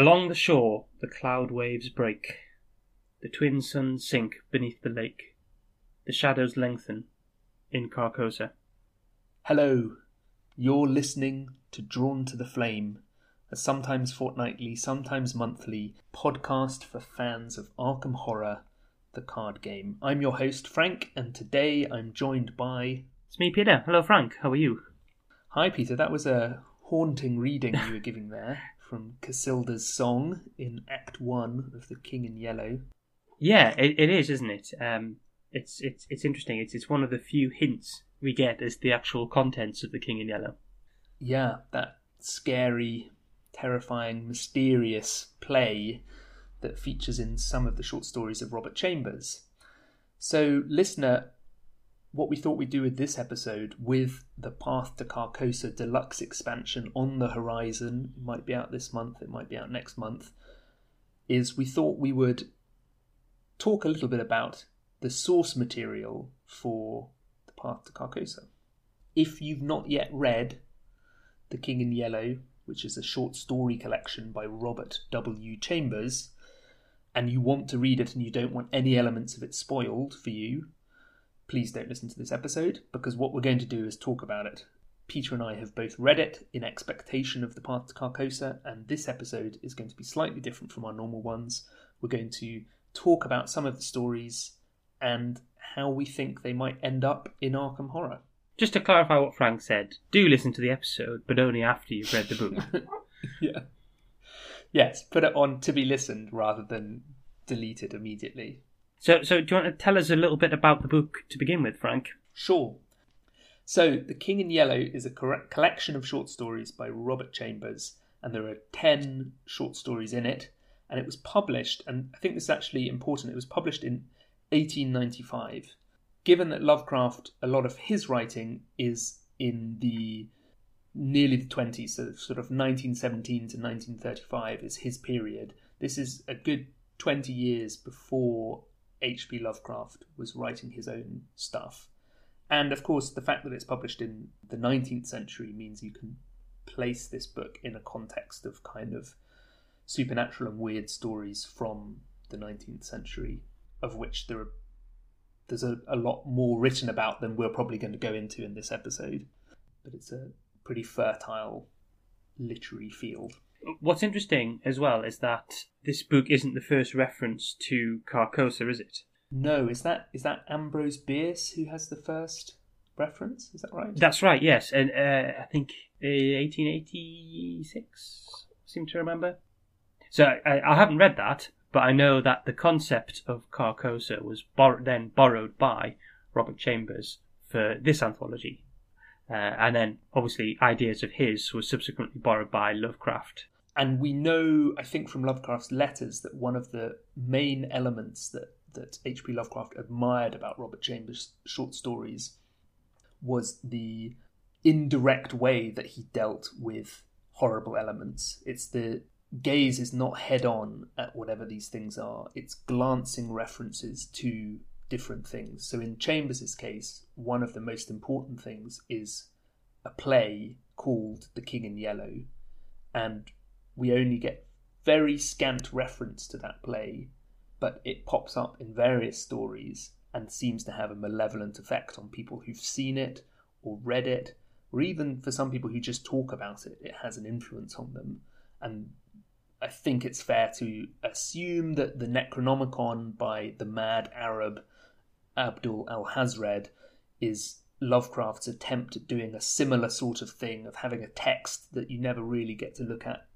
Along the shore the cloud waves break, the twin suns sink beneath the lake, the shadows lengthen in Carcosa. Hello, you're listening to Drawn to the Flame, a sometimes fortnightly, sometimes monthly podcast for fans of Arkham Horror, the card game. I'm your host, Frank, and today I'm joined by. It's me, Peter. Hello, Frank. How are you? Hi, Peter. That was a haunting reading you were giving there from Casilda's song in Act One of The King in Yellow. Yeah, it, it is, isn't it? Um, it's it's it's interesting. It's it's one of the few hints we get as the actual contents of The King in Yellow. Yeah, that scary, terrifying, mysterious play that features in some of the short stories of Robert Chambers. So, listener, what we thought we'd do with this episode, with the Path to Carcosa deluxe expansion on the horizon, it might be out this month, it might be out next month, is we thought we would talk a little bit about the source material for the Path to Carcosa. If you've not yet read The King in Yellow, which is a short story collection by Robert W. Chambers, and you want to read it and you don't want any elements of it spoiled for you, please don't listen to this episode because what we're going to do is talk about it. Peter and I have both read it in expectation of the path to Carcosa, and this episode is going to be slightly different from our normal ones. We're going to talk about some of the stories and how we think they might end up in Arkham Horror. Just to clarify what Frank said, do listen to the episode, but only after you've read the book. yeah. Yes, put it on to be listened rather than deleted immediately. So, so do you want to tell us a little bit about the book to begin with, Frank? Sure. So, The King in Yellow is a collection of short stories by Robert Chambers, and there are 10 short stories in it. And it was published, and I think this is actually important, it was published in 1895. Given that Lovecraft, a lot of his writing is in the nearly the 20s, so sort of 1917 to 1935 is his period. This is a good 20 years before H.P. Lovecraft was writing his own stuff. And of course, the fact that it's published in the 19th century means you can place this book in a context of kind of supernatural and weird stories from the 19th century, of which there are there's a, a lot more written about than we're probably going to go into in this episode. But it's a pretty fertile literary field. What's interesting as well is that this book isn't the first reference to Carcosa, is it? No, is that is that Ambrose Bierce who has the first reference? Is that right? That's right, yes. And uh, I think uh, 1886, I seem to remember. So I, I haven't read that, but I know that the concept of Carcosa was bor- then borrowed by Robert Chambers for this anthology. Uh, and then, obviously, ideas of his were subsequently borrowed by Lovecraft. And we know, I think, from Lovecraft's letters that one of the main elements that, that H.P. Lovecraft admired about Robert Chambers' short stories was the indirect way that he dealt with horrible elements. It's the gaze is not head on at whatever these things are, it's glancing references to different things. So in Chambers' case, one of the most important things is a play called The King in Yellow, and we only get very scant reference to that play, but it pops up in various stories and seems to have a malevolent effect on people who've seen it or read it, or even for some people who just talk about it, it has an influence on them. And I think it's fair to assume that the Necronomicon by the mad Arab Abdul Alhazred is Lovecraft's attempt at doing a similar sort of thing of having a text that you never really get to look at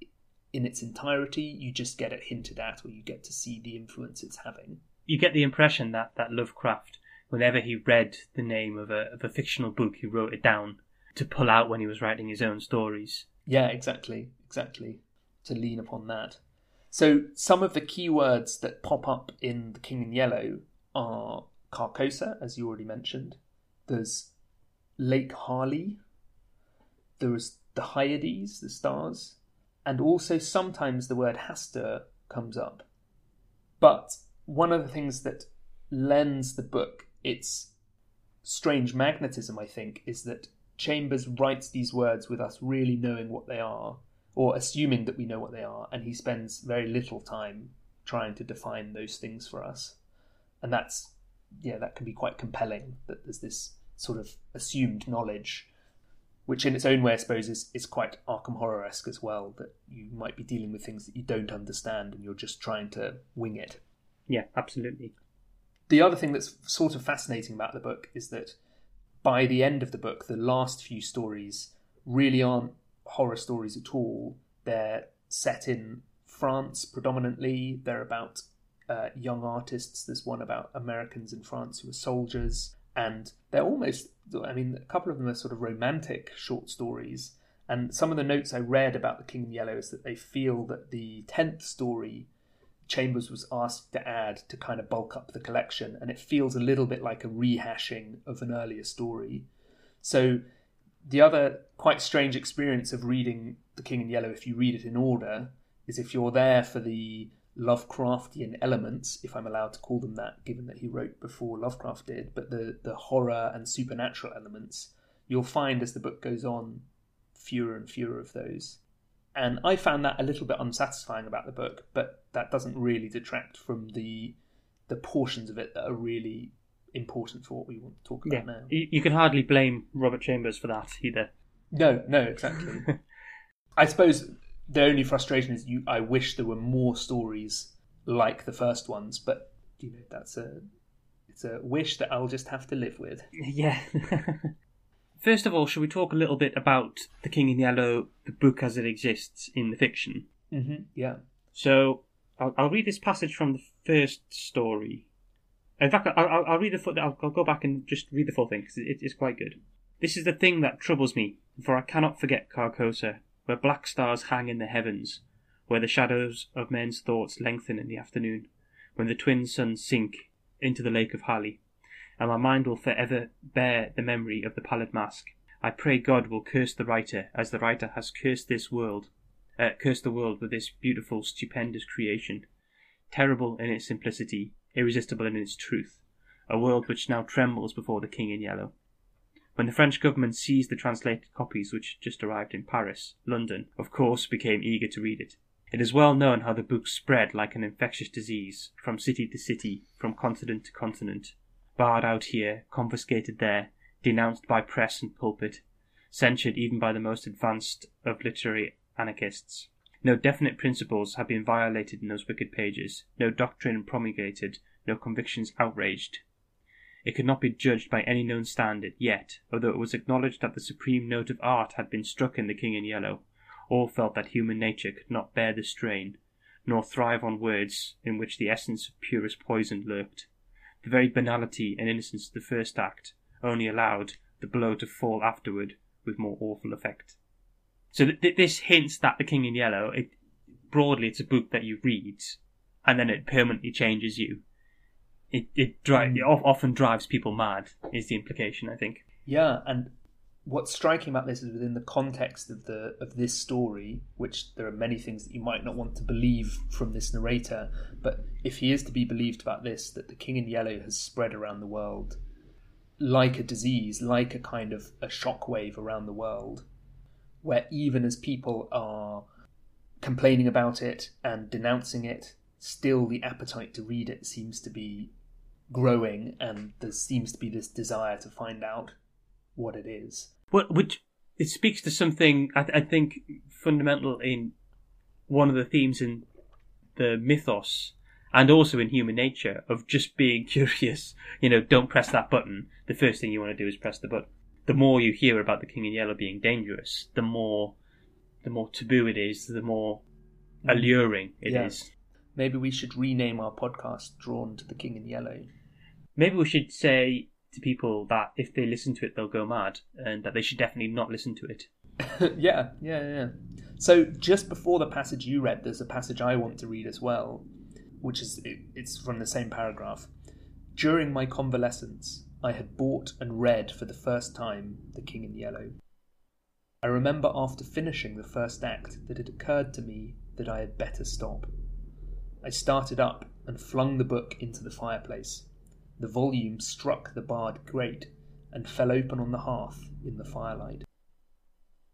in its entirety, you just get it hinted at or you get to see the influence it's having. You get the impression that, that Lovecraft, whenever he read the name of a, of a fictional book, he wrote it down to pull out when he was writing his own stories. Yeah, exactly, exactly. To lean upon that. So some of the keywords that pop up in The King in Yellow are Carcosa, as you already mentioned. There's Lake Hali. There's the Hyades, the stars. And also sometimes the word Hastur comes up. But one of the things that lends the book its strange magnetism, I think, is that Chambers writes these words with us really knowing what they are, or assuming that we know what they are, and he spends very little time trying to define those things for us. And that's, yeah, that can be quite compelling that there's this sort of assumed knowledge, which in its own way, I suppose, is, is quite Arkham Horror esque as well, that you might be dealing with things that you don't understand and you're just trying to wing it. Yeah, absolutely. The other thing that's sort of fascinating about the book is that by the end of the book, the last few stories really aren't horror stories at all. They're set in France predominantly. They're about uh, young artists. There's one about Americans in France who are soldiers. And they're almost, I mean, a couple of them are sort of romantic short stories. And some of the notes I read about The King in Yellow is that they feel that the 10th story Chambers was asked to add to kind of bulk up the collection, and it feels a little bit like a rehashing of an earlier story. So the other quite strange experience of reading The King in Yellow, if you read it in order, is if you're there for the Lovecraftian elements, if I'm allowed to call them that, given that he wrote before Lovecraft did, but the, the horror and supernatural elements, you'll find as the book goes on fewer and fewer of those. And I found that a little bit unsatisfying about the book, but that doesn't really detract from the the portions of it that are really important for what we want to talk about yeah. now. You, you can hardly blame Robert Chambers for that either. No, no, exactly. I suppose the only frustration is you. I wish there were more stories like the first ones, but you know that's a it's a wish that I'll just have to live with. Yeah. First of all, should we talk a little bit about The King in Yellow, the book as it exists in the fiction? Mm-hmm. Yeah. So I'll, I'll read this passage from the first story. In fact, I'll, I'll, read the full, I'll, I'll go back and just read the full thing because it, it's quite good. This is the thing that troubles me, for I cannot forget Carcosa, where black stars hang in the heavens, where the shadows of men's thoughts lengthen in the afternoon, when the twin suns sink into the lake of Hali, and my mind will forever bear the memory of the pallid mask. I pray God will curse the writer as the writer has cursed this world, uh, cursed the world with this beautiful, stupendous creation, terrible in its simplicity, irresistible in its truth, a world which now trembles before the King in Yellow. When the French government seized the translated copies which had just arrived in Paris, London, of course, became eager to read it. It is well known how the book spread like an infectious disease, from city to city, from continent to continent, barred out here, confiscated there, denounced by press and pulpit, censured even by the most advanced of literary anarchists. No definite principles have been violated in those wicked pages, no doctrine promulgated, no convictions outraged. It could not be judged by any known standard, yet, although it was acknowledged that the supreme note of art had been struck in the King in Yellow, all felt that human nature could not bear the strain, nor thrive on words in which the essence of purest poison lurked. The very banality and innocence of the first act only allowed the blow to fall afterward with more awful effect. So th- th- this hints that The King in Yellow, it, broadly, it's a book that you read, and then it permanently changes you. It it, dri- mm. it often drives people mad. Is the implication, I think. Yeah, and what's striking about this is within the context of the of this story, which there are many things that you might not want to believe from this narrator, but if he is to be believed about this, that the King in Yellow has spread around the world like a disease, like a kind of a shockwave around the world, where even as people are complaining about it and denouncing it, still the appetite to read it seems to be growing, and there seems to be this desire to find out what it is. Well, which it speaks to something I, I think fundamental in one of the themes in the mythos and also in human nature of just being curious. You know, don't press that button. The first thing you want to do is press the button. The more you hear about the King in Yellow being dangerous, the more the more taboo it is, the more alluring it is. Maybe we should rename our podcast "Drawn to the King in Yellow." Maybe we should say to people that if they listen to it, they'll go mad, and that they should definitely not listen to it. yeah, yeah, yeah. So just before the passage you read, there's a passage I want to read as well, which is it's from the same paragraph. During my convalescence, I had bought and read for the first time The King in Yellow. I remember after finishing the first act that it occurred to me that I had better stop. I started up and flung the book into the fireplace. The volume struck the barred grate and fell open on the hearth in the firelight.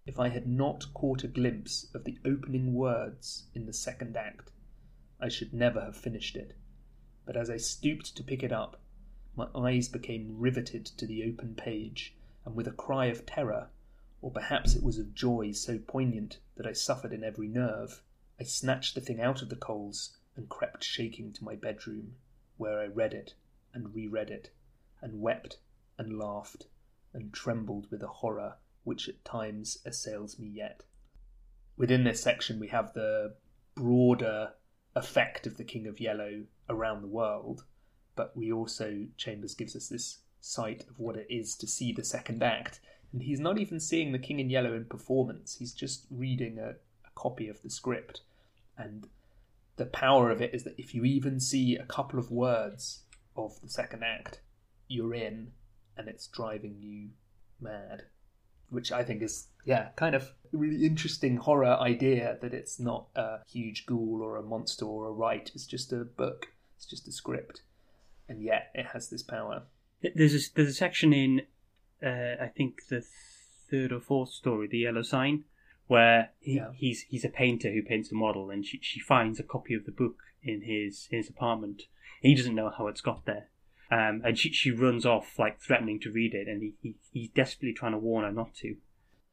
if I had not caught a glimpse of the opening words in the second act, I should never have finished it. But as I stooped to pick it up, my eyes became riveted to the open page, and with a cry of terror, or perhaps it was of joy so poignant that I suffered in every nerve, I snatched the thing out of the coals and crept shaking to my bedroom, where I read it and reread it, and wept and laughed and trembled with a horror which at times assails me yet. Within this section, we have the broader effect of the King of Yellow around the world, but we also, Chambers gives us this sight of what it is to see the second act. And he's not even seeing the King in Yellow in performance, he's just reading a, a copy of the script. And the power of it is that if you even see a couple of words of the second act, you're in and it's driving you mad which I think is yeah, kind of a really interesting horror idea that it's not a huge ghoul or a monster or a rite. It's just a book. It's just a script, and yet it has this power. There's a, there's a section in uh, I think the third or fourth story, the Yellow Sign, where he, yeah. he's he's a painter who paints a model, and she she finds a copy of the book in his in his apartment. He doesn't know how it's got there, um, and she, she runs off, like threatening to read it, and he, he he's desperately trying to warn her not to.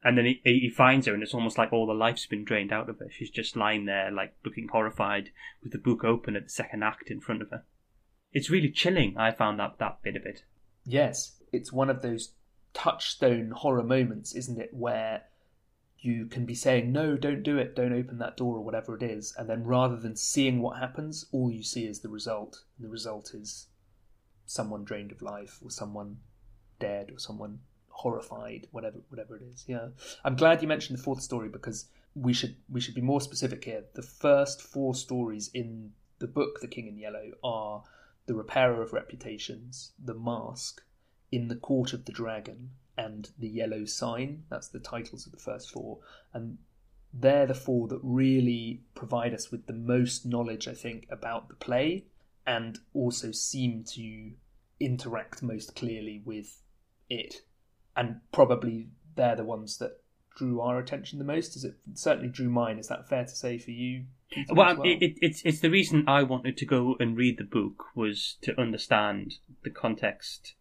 And then he, he finds her, and it's almost like all the life's been drained out of her. She's just lying there, like looking horrified, with the book open at the second act in front of her. It's really chilling. I found that that bit of it. Yes, it's one of those touchstone horror moments, isn't it, where you can be saying no, don't do it, don't open that door, or whatever it is, and then rather than seeing what happens, all you see is the result. And the result is someone drained of life or someone dead or someone horrified, whatever whatever it is. Yeah, I'm glad you mentioned the fourth story because we should we should be more specific here. The first four stories in the book, The King in Yellow, are the Repairer of Reputations, The Mask, In the Court of the Dragon, and The Yellow Sign. That's the titles of the first four, and they're the four that really provide us with the most knowledge, I think, about the play and also seem to interact most clearly with it. And probably they're the ones that drew our attention the most. Is it certainly drew mine? Is that fair to say for you? well, well? It, it's it's the reason I wanted to go and read the book was to understand the context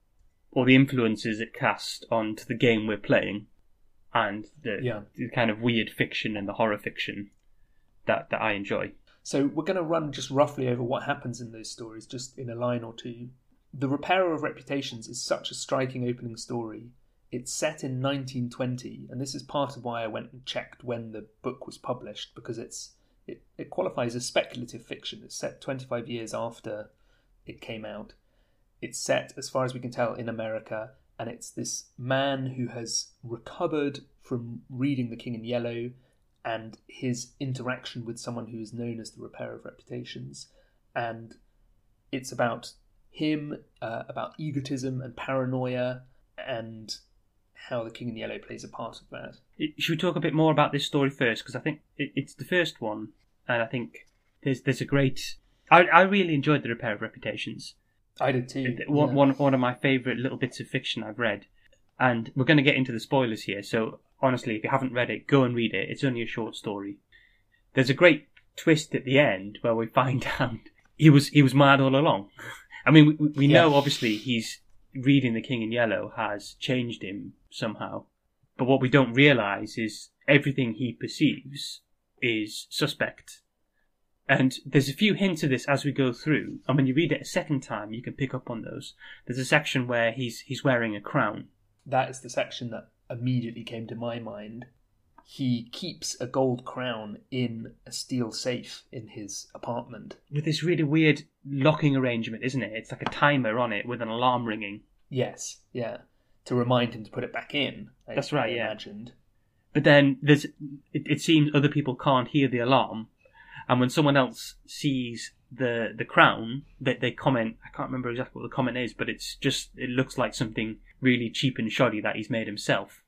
or the influences it cast onto the game we're playing, and the, yeah. the kind of weird fiction and the horror fiction that that I enjoy. So we're going to run just roughly over what happens in those stories, just in a line or two. The Repairer of Reputations is such a striking opening story. It's set in 1920, and this is part of why I went and checked when the book was published, because it's it, it qualifies as speculative fiction. It's set 25 years after it came out. It's set, as far as we can tell, in America, and it's this man who has recovered from reading The King in Yellow and his interaction with someone who is known as the repairer of reputations. And it's about him, uh, about egotism and paranoia, and how the King in Yellow plays a part of that. Should we talk a bit more about this story first? Because I think it's the first one, and I think there's there's a great. I I really enjoyed the Repair of Reputations. I did too. One, yeah. one, one of my favourite little bits of fiction I've read. And we're going to get into the spoilers here, so honestly, if you haven't read it, go and read it. It's only a short story. There's a great twist at the end where we find out he was he was mad all along. I mean, we, we know obviously he's reading The King in Yellow has changed him somehow, but what we don't realize is everything he perceives is suspect. And there's a few hints of this as we go through, and when you read it a second time, you can pick up on those. There's a section where he's he's wearing a crown. That is the section that immediately came to my mind. He keeps a gold crown in a steel safe in his apartment. With this really weird locking arrangement, isn't it? It's like a timer on it with an alarm ringing. Yes, yeah. To remind him to put it back in. I, That's right, I yeah. Imagined. But then there's it, it seems other people can't hear the alarm, and when someone else sees the the crown, they, they comment. I can't remember exactly what the comment is, but it's just it looks like something really cheap and shoddy that he's made himself.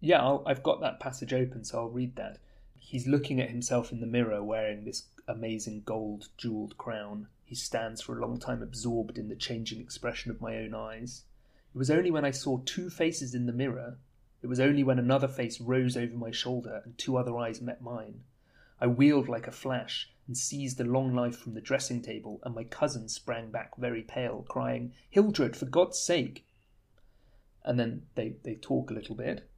Yeah, i have got that passage open, so I'll read that. He's looking at himself in the mirror wearing this amazing gold jeweled crown. He stands for a long time absorbed in the changing expression of my own eyes. It was only when I saw two faces in the mirror, It was only when another face rose over my shoulder and two other eyes met mine. I wheeled like a flash and seized a long knife from the dressing table, and my cousin sprang back very pale, crying, Hildred, for God's sake! And then they, they talk a little bit,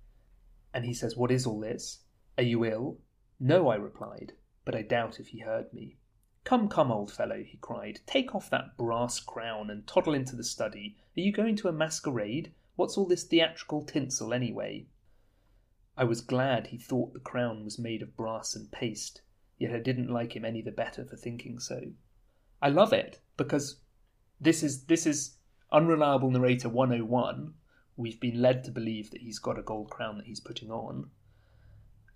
and he says, What is all this? Are you ill? No, I replied, but I doubt if he heard me. Come, come, old fellow, he cried, take off that brass crown and toddle into the study. Are you going to a masquerade? What's all this theatrical tinsel, anyway? I was glad he thought the crown was made of brass and paste, yet I didn't like him any the better for thinking so. I love it because this is this is unreliable narrator 101. We've been led to believe that he's got a gold crown that he's putting on,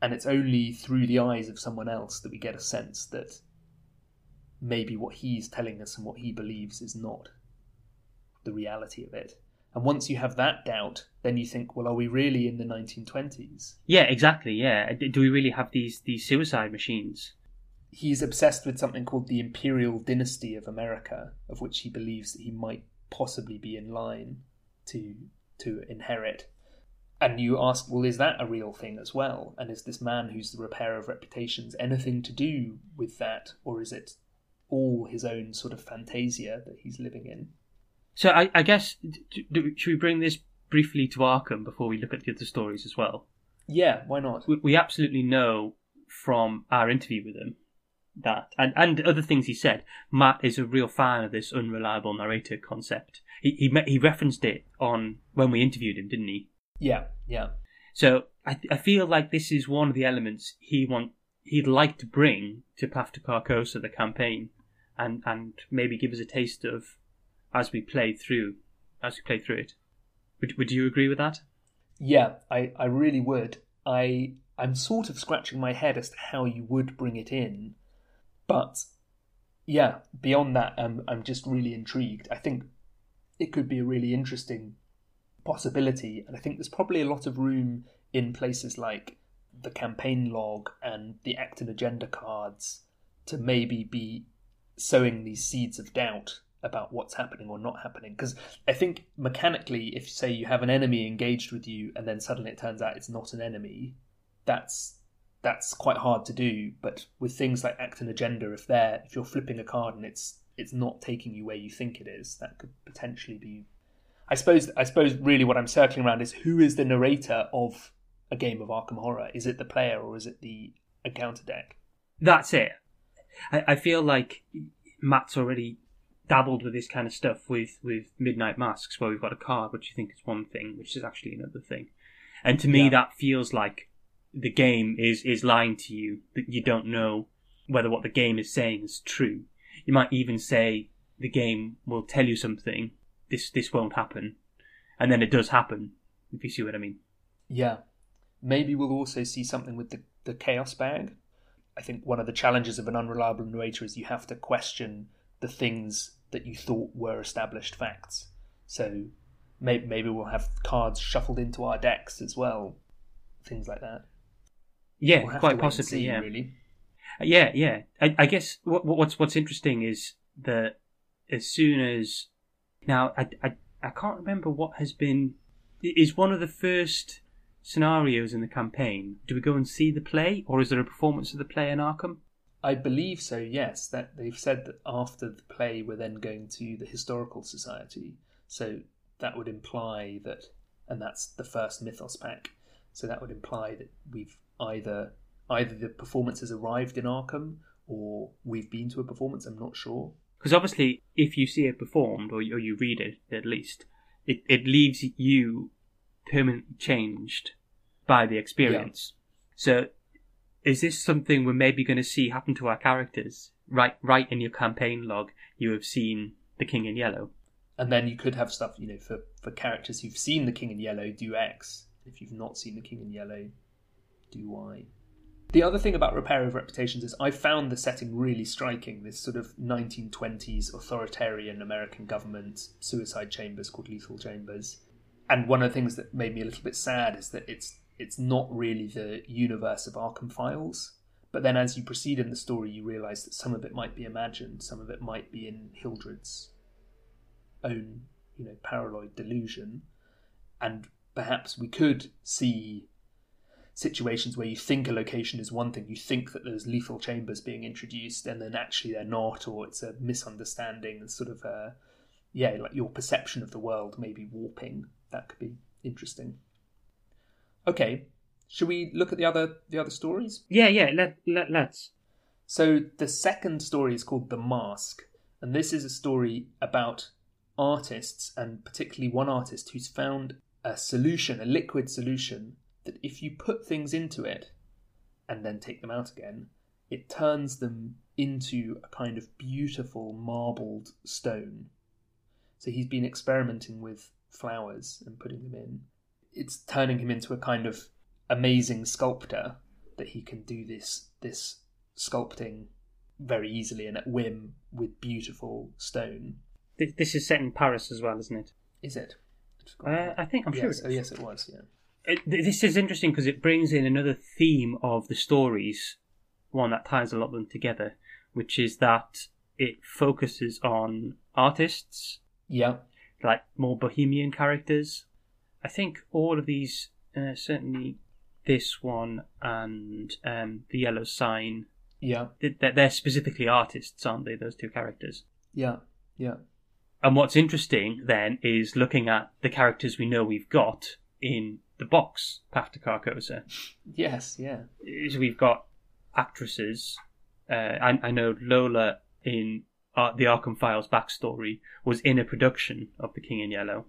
and it's only through the eyes of someone else that we get a sense that maybe what he's telling us and what he believes is not the reality of it. And once you have that doubt, then you think, well, are we really in the 1920s? Yeah, exactly. Yeah, do we really have these these suicide machines? He's obsessed with something called the Imperial Dynasty of America, of which he believes that he might possibly be in line to to inherit. And you ask, well, is that a real thing as well? And is this man who's the repairer of reputations anything to do with that, or is it all his own sort of fantasia that he's living in. So I, I guess do, should we bring this briefly to Arkham before we look at the other stories as well? Yeah, why not? We, we absolutely know from our interview with him that, and, and other things he said, Matt is a real fan of this unreliable narrator concept. He he, he referenced it on when we interviewed him, didn't he? Yeah, yeah. So I I feel like this is one of the elements he want he'd like to bring to Path to Carcosa, the campaign, and and maybe give us a taste of as we play through as we play through it. Would would you agree with that? Yeah, I, I really would. I I'm sort of scratching my head as to how you would bring it in, but yeah, beyond that, I'm I'm just really intrigued. I think it could be a really interesting possibility, and I think there's probably a lot of room in places like the campaign log and the act and agenda cards to maybe be sowing these seeds of doubt about what's happening or not happening. Because I think mechanically, if say you have an enemy engaged with you and then suddenly it turns out it's not an enemy, that's that's quite hard to do. But with things like Act and Agenda, if they're if you're flipping a card and it's it's not taking you where you think it is, that could potentially be. I suppose I suppose really what I'm circling around is who is the narrator of a game of Arkham Horror? Is it the player or is it the encounter deck? That's it. I, I feel like Matt's already dabbled with this kind of stuff with, with Midnight Masks, where we've got a card which you think is one thing, which is actually another thing. And to me, yeah. that feels like the game is, is lying to you, that you don't know whether what the game is saying is true. You might even say the game will tell you something, this, this won't happen, and then it does happen, if you see what I mean. Yeah. Maybe we'll also see something with the, the Chaos Bag, I think one of the challenges of an unreliable narrator is you have to question the things that you thought were established facts. So maybe, maybe we'll have cards shuffled into our decks as well, things like that. Yeah, we'll quite possibly. See, yeah, really. Uh, yeah, yeah. I, I guess what, what's what's interesting is that as soon as now I, I I can't remember what has been is one of the first scenarios in the campaign, do we go and see the play, or is there a performance of the play in Arkham? I believe so. Yes, that they've said that after the play, we're then going to the historical society. So that would imply that, and that's the first Mythos pack. So that would imply that we've either either the performance has arrived in Arkham or we've been to a performance. I'm not sure. Because obviously, if you see it performed or, you read it at least, it, it leaves you permanently changed by the experience. Yeah. So, is this something we're maybe going to see happen to our characters? Right, right in your campaign log, you have seen the King in Yellow, and then you could have stuff, you know, for for characters who've seen the King in Yellow, do X. If you've not seen the King in Yellow, do Y. The other thing about Repair of Reputations is I found the setting really striking. This sort of 1920s authoritarian American government suicide chambers called lethal chambers. And one of the things that made me a little bit sad is that it's it's not really the universe of Arkham Files. But then as you proceed in the story, you realise that some of it might be imagined, some of it might be in Hildred's own, you know, paranoid delusion. And perhaps we could see situations where you think a location is one thing, you think that there's lethal chambers being introduced, and then actually they're not, or it's a misunderstanding, and sort of a yeah, like your perception of the world maybe warping. That could be interesting. Okay, should we look at the other the other stories? Yeah, yeah. Let, let let's. So the second story is called The Mask, and this is a story about artists, and particularly one artist who's found a solution, a liquid solution, that if you put things into it and then take them out again, it turns them into a kind of beautiful marbled stone. So he's been experimenting with flowers and putting them in. It's turning him into a kind of amazing sculptor that he can do this this sculpting very easily and at whim with beautiful stone. This, this is set in Paris as well, isn't it? Is it? Uh, I think I'm sure. Yes. Oh, yes, it was. Yeah. It, this is interesting because it brings in another theme of the stories, one that ties a lot of them together, which is that it focuses on artists, Yeah. like more bohemian characters. I think all of these, uh, certainly this one and um, the Yellow Sign, Yeah. th- they're they're specifically artists, aren't they? Those two characters. Yeah. Yeah. And what's interesting then is looking at the characters we know we've got in the box, Path to Carcosa. Yes. Yeah. Is we've got actresses. Uh, I, I know Lola in uh, the Arkham Files backstory was in a production of The King in Yellow.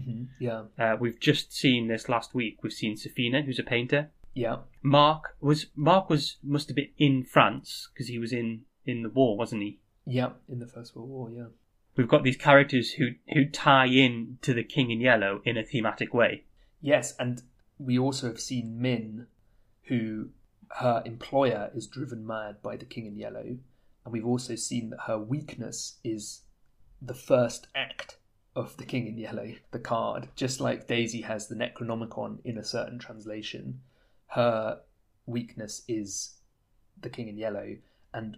Hmm Yeah. Uh, we've just seen this last week. We've seen Sefina, who's a painter. Yeah. Mark was Mark was must have been in France because he was in in the war, wasn't he? Yeah. In the First World War. Yeah. We've got these characters who who tie in to the King in Yellow in a thematic way. Yes, and we also have seen Minh, who her employer is driven mad by the King in Yellow, and we've also seen that her weakness is the first act of the King in Yellow, the card. Just like Daisy has the Necronomicon in a certain translation, her weakness is the King in Yellow, and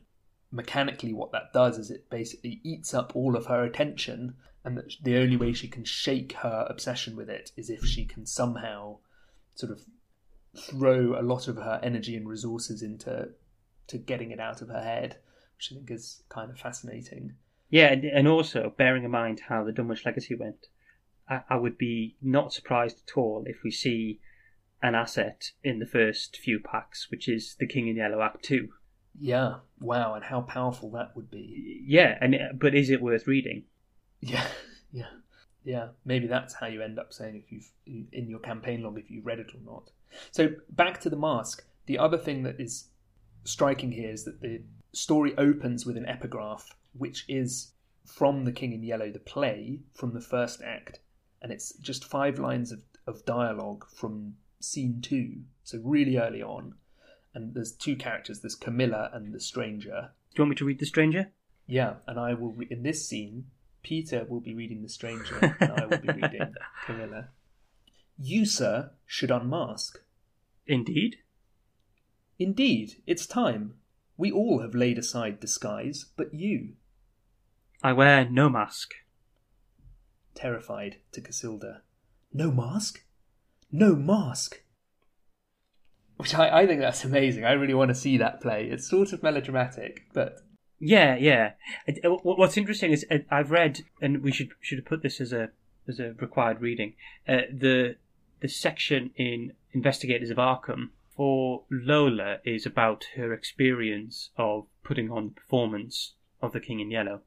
mechanically what that does is it basically eats up all of her attention and that the only way she can shake her obsession with it is if she can somehow sort of throw a lot of her energy and resources into to getting it out of her head which i think is kind of fascinating Yeah, and, and also bearing in mind how the Dunwich Legacy went, I, I would be not surprised at all if we see an asset in the first few packs, which is the King in Yellow Act Two. yeah wow and how powerful that would be Yeah, and but is it worth reading? yeah yeah yeah maybe that's how you end up saying if you've in your campaign log if you've read it or not so back to the mask the other thing that is striking here is that the story opens with an epigraph which is from the king in yellow the play from the first act and it's just five lines of, of dialogue from scene two so really early on and there's two characters there's camilla and the stranger Do you want me to read The Stranger? yeah, and I will re- in this scene. Peter will be reading The Stranger, and I will be reading Camilla. You, sir, should unmask. Indeed. Indeed, it's time. We all have laid aside disguise, but you, I wear no mask. terrified to Casilda. No mask? No mask! Which I, I think that's amazing. I really want to see that play. It's sort of melodramatic, but Yeah, yeah. Wh- What's interesting is uh, I've read, and we should should have put this as a as a required reading. Uh, the the section in Investigators of Arkham for Lola is about her experience of putting on the performance of the King in Yellow,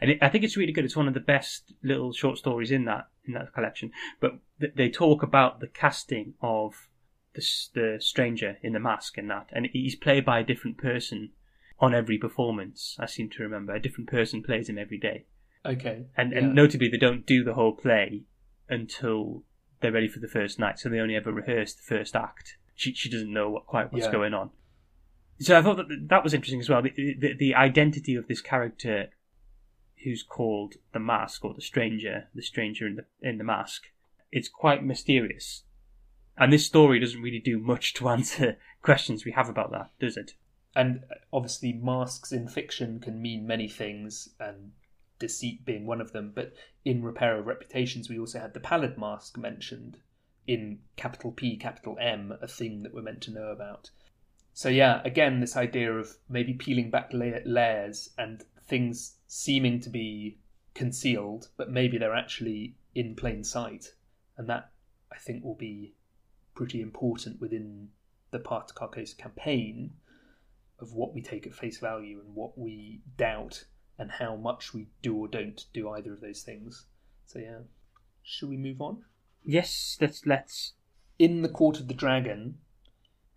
and it, I think it's really good. It's one of the best little short stories in that in that collection. But th- they talk about the casting of the the stranger in the mask and that, and he's played by a different person on every performance. I seem to remember a different person plays him every day, okay. and Yeah. and notably they don't do the whole play until they're ready for the first night, so they only ever rehearse the first act. She she doesn't know what, quite what's Yeah. going on. So I thought that that was interesting as well. The, the the identity of this character, who's called the Mask or the Stranger, the Stranger in the in the Mask, it's quite mysterious. And this story doesn't really do much to answer questions we have about that, does it? And uh, obviously, masks in fiction can mean many things, and deceit being one of them. But in Repair of Reputations, we also had the pallid mask mentioned, in capital P, capital M, a thing that we're meant to know about. So yeah, again, this idea of maybe peeling back la- layers and things seeming to be concealed, but maybe they're actually in plain sight, and that I think will be pretty important within the Path to Carcosa campaign of what we take at face value and what we doubt and how much we do or don't do either of those things. So yeah, should we move on? Yes, let's let's. In the court of the dragon,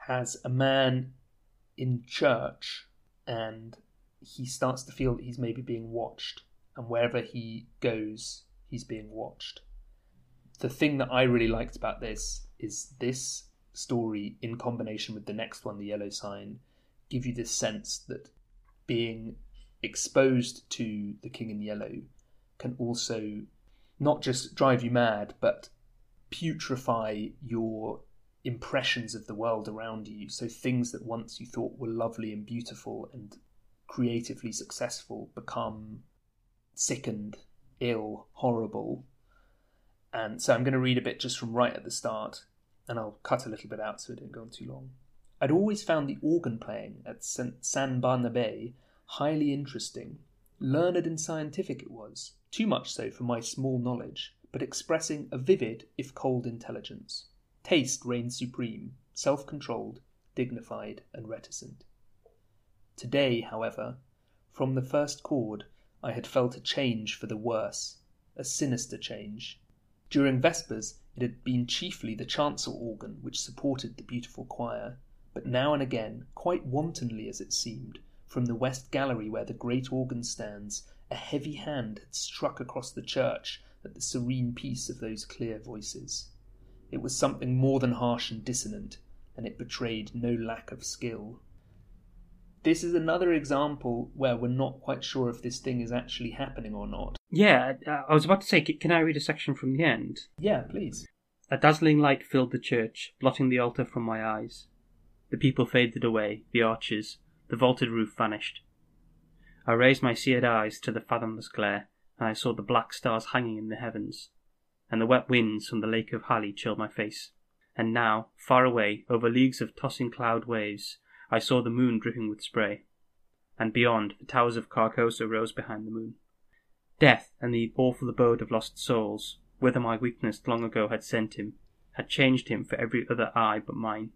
has a man in church, and he starts to feel that he's maybe being watched, and wherever he goes, he's being watched. The thing that I really liked about this is this story, in combination with the next one, the yellow sign, give you this sense that being exposed to the king in yellow can also not just drive you mad, but putrefy your impressions of the world around you. So things that once you thought were lovely and beautiful and creatively successful become sickened, ill, horrible. And so I'm going to read a bit just from right at the start, and I'll cut a little bit out so it didn't go on too long. I'd always found the organ playing at San Barnabé highly interesting. Learned and scientific it was, too much so for my small knowledge, but expressing a vivid, if cold, intelligence. Taste reigned supreme, self controlled, dignified, and reticent. Today, however, from the first chord, I had felt a change for the worse, a sinister change. During Vespers, it had been chiefly the chancel organ which supported the beautiful choir, but now and again, quite wantonly as it seemed, from the west gallery where the great organ stands, a heavy hand had struck across the church at the serene peace of those clear voices. It was something more than harsh and dissonant, and it betrayed no lack of skill. This is another example where we're not quite sure if this thing is actually happening or not. Yeah, uh, I was about to say, can I read a section from the end? Yeah, please. A dazzling light filled the church, blotting the altar from my eyes. The people faded away, the arches, the vaulted roof vanished. I raised my seared eyes to the fathomless glare, and I saw the black stars hanging in the heavens, and the wet winds from the lake of Hali chilled my face. And now, far away, over leagues of tossing cloud waves, I saw the moon dripping with spray, and beyond, the towers of Carcosa rose behind the moon. Death and the awful abode of lost souls, whither my weakness long ago had sent him, had changed him for every other eye but mine.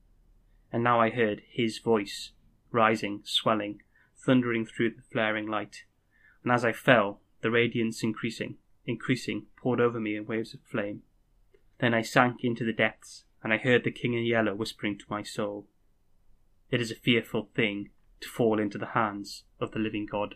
And now I heard his voice, rising, swelling, thundering through the flaring light. And as I fell, the radiance increasing, increasing, poured over me in waves of flame. Then I sank into the depths, and I heard the King in Yellow whispering to my soul, It is a fearful thing to fall into the hands of the living God.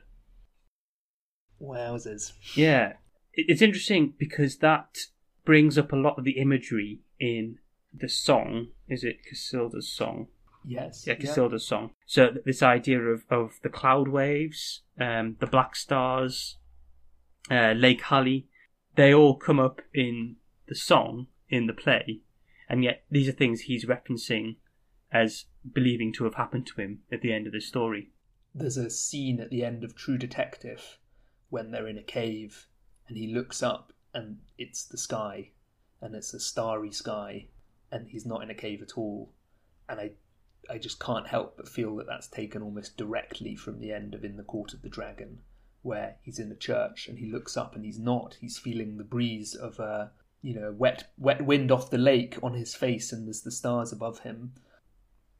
Wowzers. Yeah, it's interesting because that brings up a lot of the imagery in the song. Is it Casilda's song? Yes. Yeah, Casilda's song. So this idea of, of the cloud waves, um, the black stars, uh, Lake Hali, they all come up in the song in the play, and yet these are things he's referencing as believing to have happened to him at the end of the story. There's a scene at the end of True Detective when they're in a cave and he looks up and it's the sky and it's a starry sky and he's not in a cave at all. And I, I just can't help but feel that that's taken almost directly from the end of In the Court of the Dragon, where he's in a church and he looks up and he's not. He's feeling the breeze of a, you know, wet wet wind off the lake on his face and there's the stars above him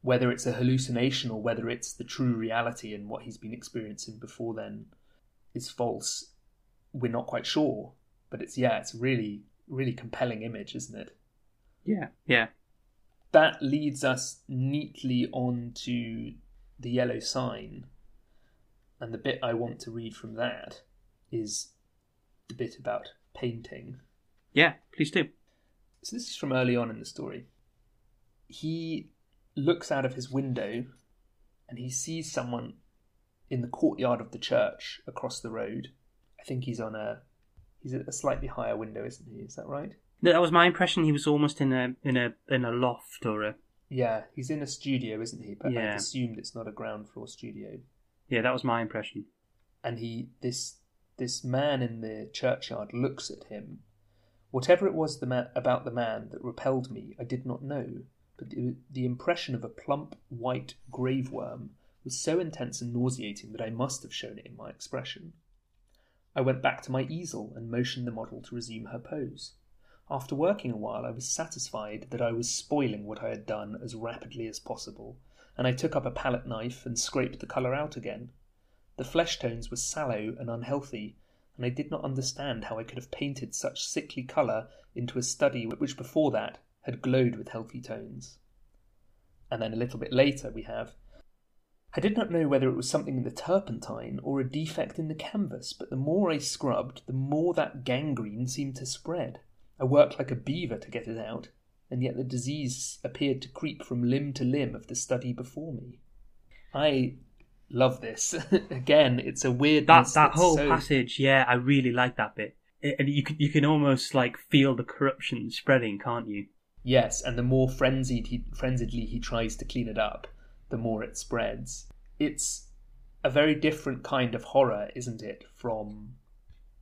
whether it's a hallucination or whether it's the true reality and what he's been experiencing before then is false, we're not quite sure. But it's yeah, it's a really, really compelling image, isn't it? Yeah, yeah, That leads us neatly on to the yellow sign. And the bit I want to read from that is the bit about painting. yeah. Please do. So this is from early on in the story. He looks out of his window and he sees someone in the courtyard of the church across the road. I think he's on a he's at a slightly higher window, isn't he? Is that right? No, That was my impression. He was almost in a in a in a loft or a Yeah, he's in a studio, isn't he? But Yeah. I've assumed it's not a ground floor studio. yeah. That was my impression. And he this this man in the churchyard looks at him Whatever it was the ma- about the man that repelled me, I did not know, but the, the impression of a plump, white grave worm was so intense and nauseating that I must have shown it in my expression. I went back to my easel and motioned the model to resume her pose. After working a while, I was satisfied that I was spoiling what I had done as rapidly as possible, and I took up a palette knife and scraped the colour out again. The flesh tones were sallow and unhealthy, and I did not understand how I could have painted such sickly colour into a study which before that had glowed with healthy tones. And then a little bit later we have I did not know whether it was something in the turpentine or a defect in the canvas, but the more I scrubbed, the more that gangrene seemed to spread. I worked like a beaver to get it out, and yet the disease appeared to creep from limb to limb of the study before me. I love this. Again, it's a weird that that whole so... passage. Yeah, I really like that bit. And you can you can almost like feel the corruption spreading, can't you? Yes, and the more frenzied he frenziedly he tries to clean it up, the more it spreads. It's a very different kind of horror, isn't it, from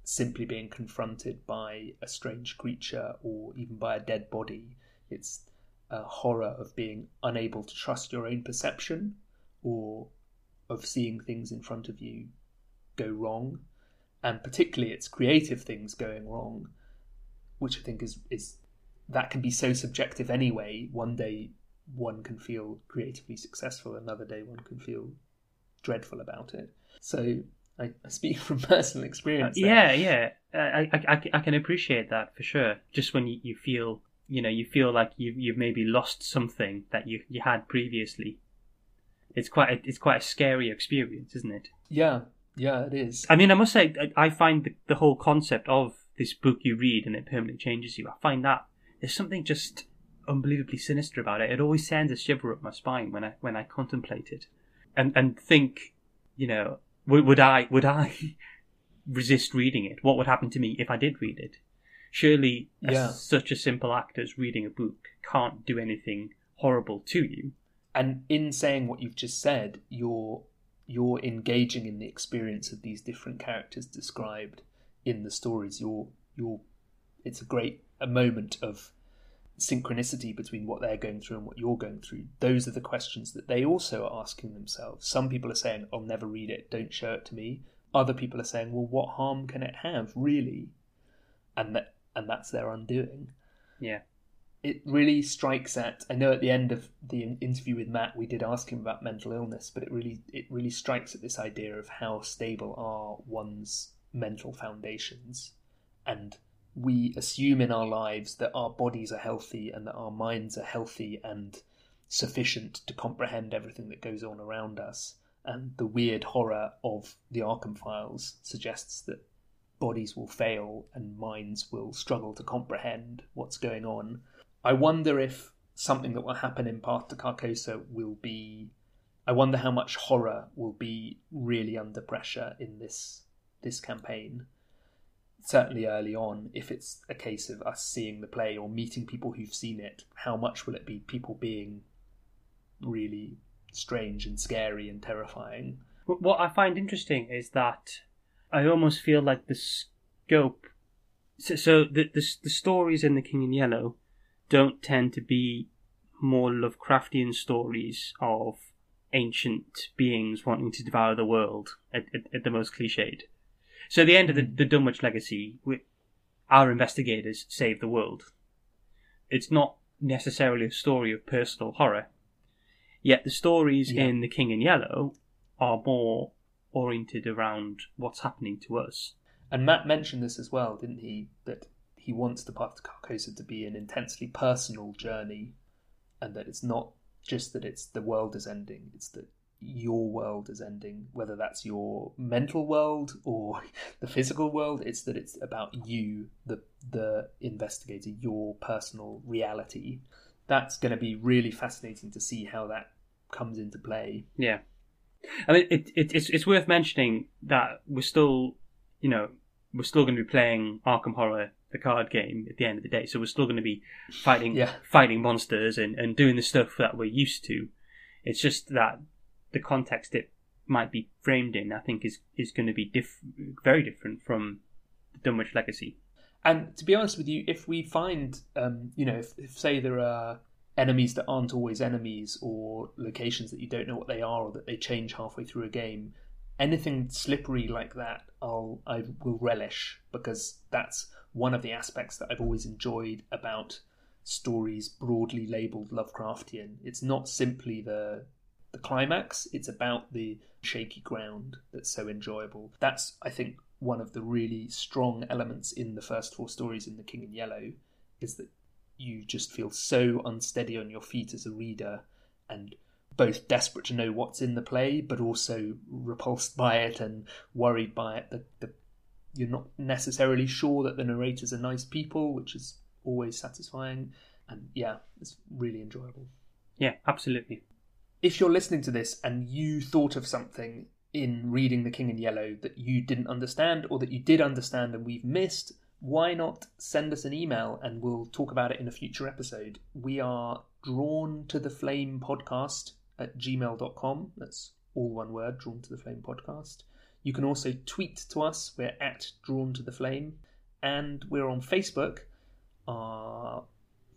simply being confronted by a strange creature or even by a dead body. It's a horror of being unable to trust your own perception or of seeing things in front of you go wrong, and particularly its creative things going wrong, which I think is is that can be so subjective anyway. One day one can feel creatively successful, another day one can feel dreadful about it. So I, I speak from personal experience. Uh, yeah, yeah, I, I, I, I, can appreciate that for sure. Just when you, you feel, you know, you feel like you've you've maybe lost something that you you had previously. It's quite a, it's quite a scary experience, isn't it? Yeah, yeah, it is. I mean, I must say, I find the, the whole concept of this book you read and it permanently changes you. I find that there's something just unbelievably sinister about it. It always sends a shiver up my spine when I when I contemplate it, and and think, you know, would, would I would I resist reading it? What would happen to me if I did read it? Surely, yeah. a, such a simple act as reading a book can't do anything horrible to you. And in saying what you've just said, you're you're engaging in the experience of these different characters described in the stories. You're you're it's a great a moment of synchronicity between what they're going through and what you're going through. Those are the questions that they also are asking themselves. Some people are saying, I'll never read it, don't show it to me. Other people are saying, Well, what harm can it have, really? And that and that's their undoing. Yeah. It really strikes at I know at the end of the interview with Matt we did ask him about mental illness, but it really it really strikes at this idea of how stable are one's mental foundations and we assume in our lives that our bodies are healthy and that our minds are healthy and sufficient to comprehend everything that goes on around us. And the weird horror of the Arkham files suggests that bodies will fail and minds will struggle to comprehend what's going on. I wonder if something that will happen in Path to Carcosa will be. I wonder how much horror will be really under pressure in this this campaign certainly early on, if it's a case of us seeing the play or meeting people who've seen it, how much will it be people being really strange and scary and terrifying? What I find interesting is that I almost feel like the scope. So, so the, the the stories in The King in Yellow don't tend to be more Lovecraftian stories of ancient beings wanting to devour the world at, at, at the most cliched. So at the end of the, the Dunwich legacy, we, our investigators save the world. It's not necessarily a story of personal horror. Yet the stories yeah. in The King in Yellow are more oriented around what's happening to us. And Matt mentioned this as well, didn't he? That he wants the Path to Carcosa to be an intensely personal journey, and that it's not just that it's the world is ending; it's that your world is ending, whether that's your mental world or the physical world. It's that it's about you, the the investigator, your personal reality. That's going to be really fascinating to see how that comes into play. Yeah, I mean, it, it, it's it's worth mentioning that we're still, you know, we're still going to be playing Arkham Horror, the card game, at the end of the day. So we're still going to be fighting yeah. fighting monsters and, and doing the stuff that we're used to. It's just that the context it might be framed in, I think, is is going to be diff- very different from the Dunwich Legacy. And to be honest with you, if we find, um, you know, if, if say there are enemies that aren't always enemies or locations that you don't know what they are or that they change halfway through a game, anything slippery like that, I'll I will relish because that's one of the aspects that I've always enjoyed about stories broadly labeled Lovecraftian. It's not simply the the climax; it's about the shaky ground that's so enjoyable. That's I think one of the really strong elements in the first four stories in The King in Yellow is that you just feel so unsteady on your feet as a reader and both desperate to know what's in the play but also repulsed by it and worried by it that the, you're not necessarily sure that the narrators are nice people which is always satisfying and yeah it's really enjoyable Yeah, absolutely. If you're listening to this and you thought of something in reading The King in Yellow that you didn't understand or that you did understand and we've missed, why not send us an email and we'll talk about it in a future episode? We are drawn to the flame podcast at gmail.com. That's all one word, drawn to the flame podcast. You can also tweet to us. We're at drawn to the flame. And we're on Facebook. Our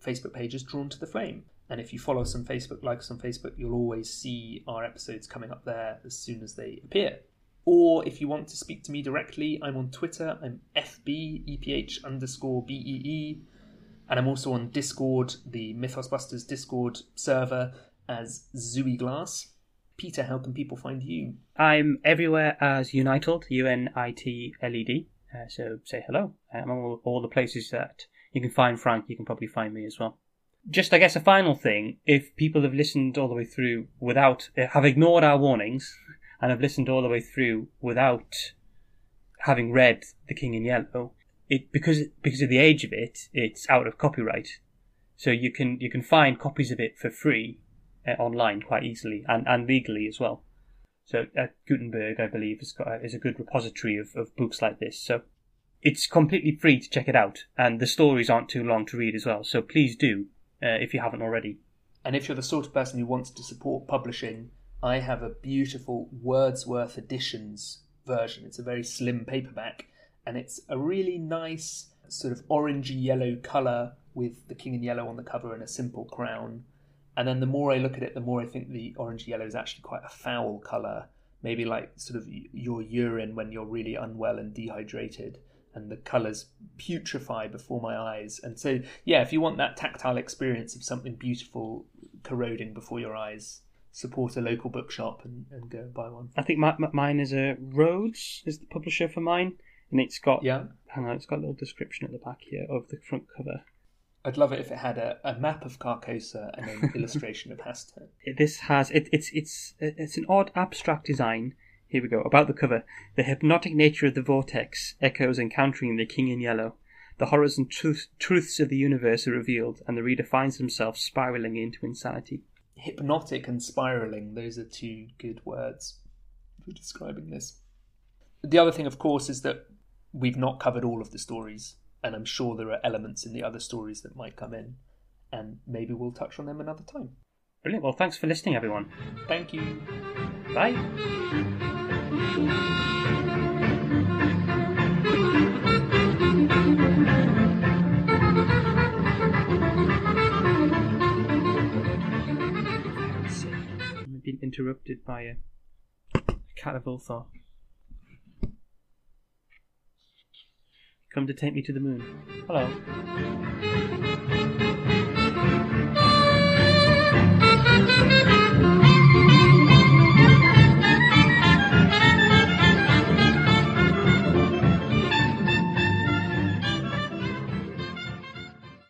Facebook page is drawn to the flame. And if you follow us on Facebook, like us on Facebook, you'll always see our episodes coming up there as soon as they appear. Or if you want to speak to me directly, I'm on Twitter. I'm FB, EPH underscore BEE. And I'm also on Discord, the Mythos Busters Discord server, as Zooey Glass. Peter, how can people find you? I'm everywhere as Unitled, U N I T L E D. Uh, so say hello. I'm on all, all the places that you can find Frank. You can probably find me as well. Just, I guess, a final thing. If people have listened all the way through without, uh, have ignored our warnings, and have listened all the way through without having read The King in Yellow, it because because of the age of it, it's out of copyright. So you can you can find copies of it for free uh, online quite easily and, and legally as well. So uh, Gutenberg, I believe, has got a, is a good repository of, of books like this. So it's completely free to check it out, and the stories aren't too long to read as well. So please do uh, if you haven't already. And if you're the sort of person who wants to support publishing, I have a beautiful Wordsworth Editions version. It's a very slim paperback, and it's a really nice sort of orangey yellow colour with the king in yellow on the cover and a simple crown. And then the more I look at it, the more I think the orange yellow is actually quite a foul colour, maybe like sort of your urine when you're really unwell and dehydrated. And the colours putrefy before my eyes. And so, yeah, if you want that tactile experience of something beautiful corroding before your eyes, support a local bookshop and, and go and buy one. I think my, my, mine is a Rhodes is the publisher for mine, and it's got Yeah, hang on, it's got a little description at the back here of the front cover. I'd love it if it had a, a map of Carcosa and an illustration of. It- This has it, it's it's it's an odd abstract design. Here we go about the cover. The hypnotic nature of the vortex echoes encountering the king in yellow. The horrors and truth, truths of the universe are revealed, and the reader finds himself spiraling into insanity. Hypnotic and spiraling, those are two good words for describing this. The other thing, of course, is that we've not covered all of the stories, and I'm sure there are elements in the other stories that might come in, and maybe we'll touch on them another time. Brilliant. Well, thanks for listening, everyone. Thank you. Bye been interrupted by a, a cat of Ulthar. Come to take me to the moon. Hello. Hello.